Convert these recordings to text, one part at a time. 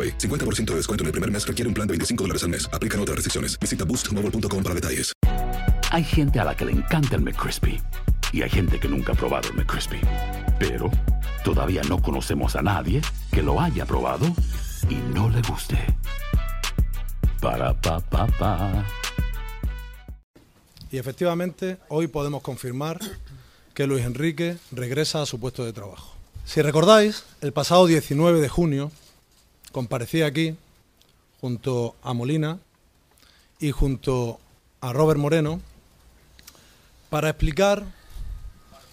AroPay. 50% de descuento en el primer mes requiere un plan de 25 dólares al mes. Aplican otras restricciones. Visita boostmobile.com para detalles. Hay gente a la que le encanta el McCrispy y hay gente que nunca ha probado el McCrispy. Pero todavía no conocemos a nadie que lo haya probado y no le guste. Para pa pa pa. Y efectivamente, hoy podemos confirmar que Luis Enrique regresa a su puesto de trabajo. Si recordáis, el pasado 19 de junio comparecía aquí junto a Molina y junto a Robert Moreno para explicar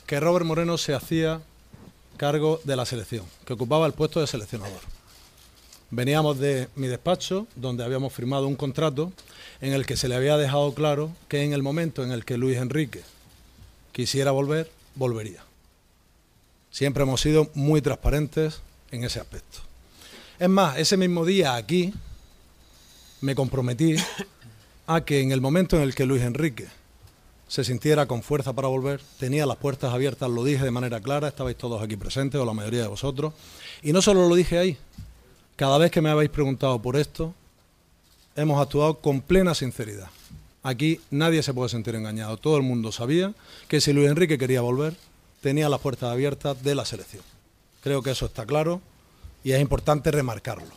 que Robert Moreno se hacía cargo de la selección, que ocupaba el puesto de seleccionador. Veníamos de mi despacho, donde habíamos firmado un contrato en el que se le había dejado claro que en el momento en el que Luis Enrique quisiera volver, volvería. Siempre hemos sido muy transparentes en ese aspecto. Es más, ese mismo día aquí me comprometí a que en el momento en el que Luis Enrique se sintiera con fuerza para volver, tenía las puertas abiertas, lo dije de manera clara, estabais todos aquí presentes, o la mayoría de vosotros, y no solo lo dije ahí, cada vez que me habéis preguntado por esto, hemos actuado con plena sinceridad. Aquí nadie se puede sentir engañado, todo el mundo sabía que si Luis Enrique quería volver, tenía las puertas abiertas de la selección. Creo que eso está claro y es importante remarcarlo.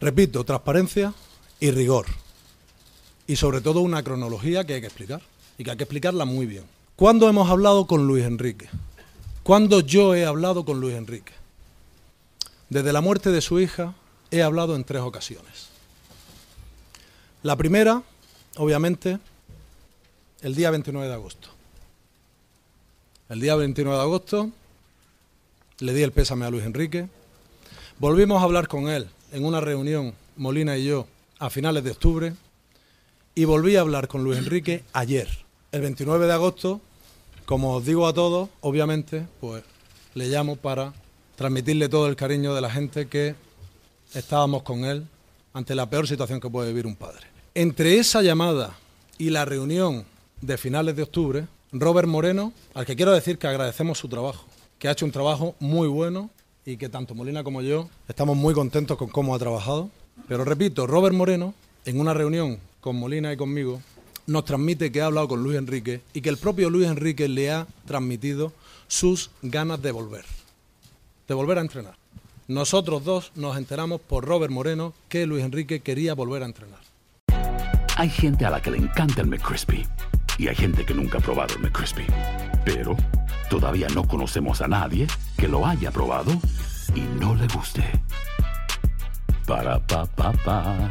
Repito, transparencia y rigor. Y sobre todo una cronología que hay que explicar y que hay que explicarla muy bien. ¿Cuándo hemos hablado con Luis Enrique? ¿Cuándo yo he hablado con Luis Enrique? Desde la muerte de su hija he hablado en tres ocasiones. La primera, obviamente, el día 29 de agosto. El día 29 de agosto le di el pésame a Luis Enrique. Volvimos a hablar con él en una reunión, Molina y yo, a finales de octubre. Y volví a hablar con Luis Enrique ayer, el 29 de agosto. Como os digo a todos, obviamente, pues le llamo para transmitirle todo el cariño de la gente que estábamos con él ante la peor situación que puede vivir un padre. Entre esa llamada y la reunión de finales de octubre, Robert Moreno, al que quiero decir que agradecemos su trabajo, que ha hecho un trabajo muy bueno y que tanto Molina como yo estamos muy contentos con cómo ha trabajado. Pero repito, Robert Moreno, en una reunión con Molina y conmigo, nos transmite que ha hablado con Luis Enrique y que el propio Luis Enrique le ha transmitido sus ganas de volver, de volver a entrenar. Nosotros dos nos enteramos por Robert Moreno que Luis Enrique quería volver a entrenar. Hay gente a la que le encanta el McCrispy y hay gente que nunca ha probado el McCrispy. Pero todavía no conocemos a nadie que lo haya probado y no le guste. Para pa pa pa.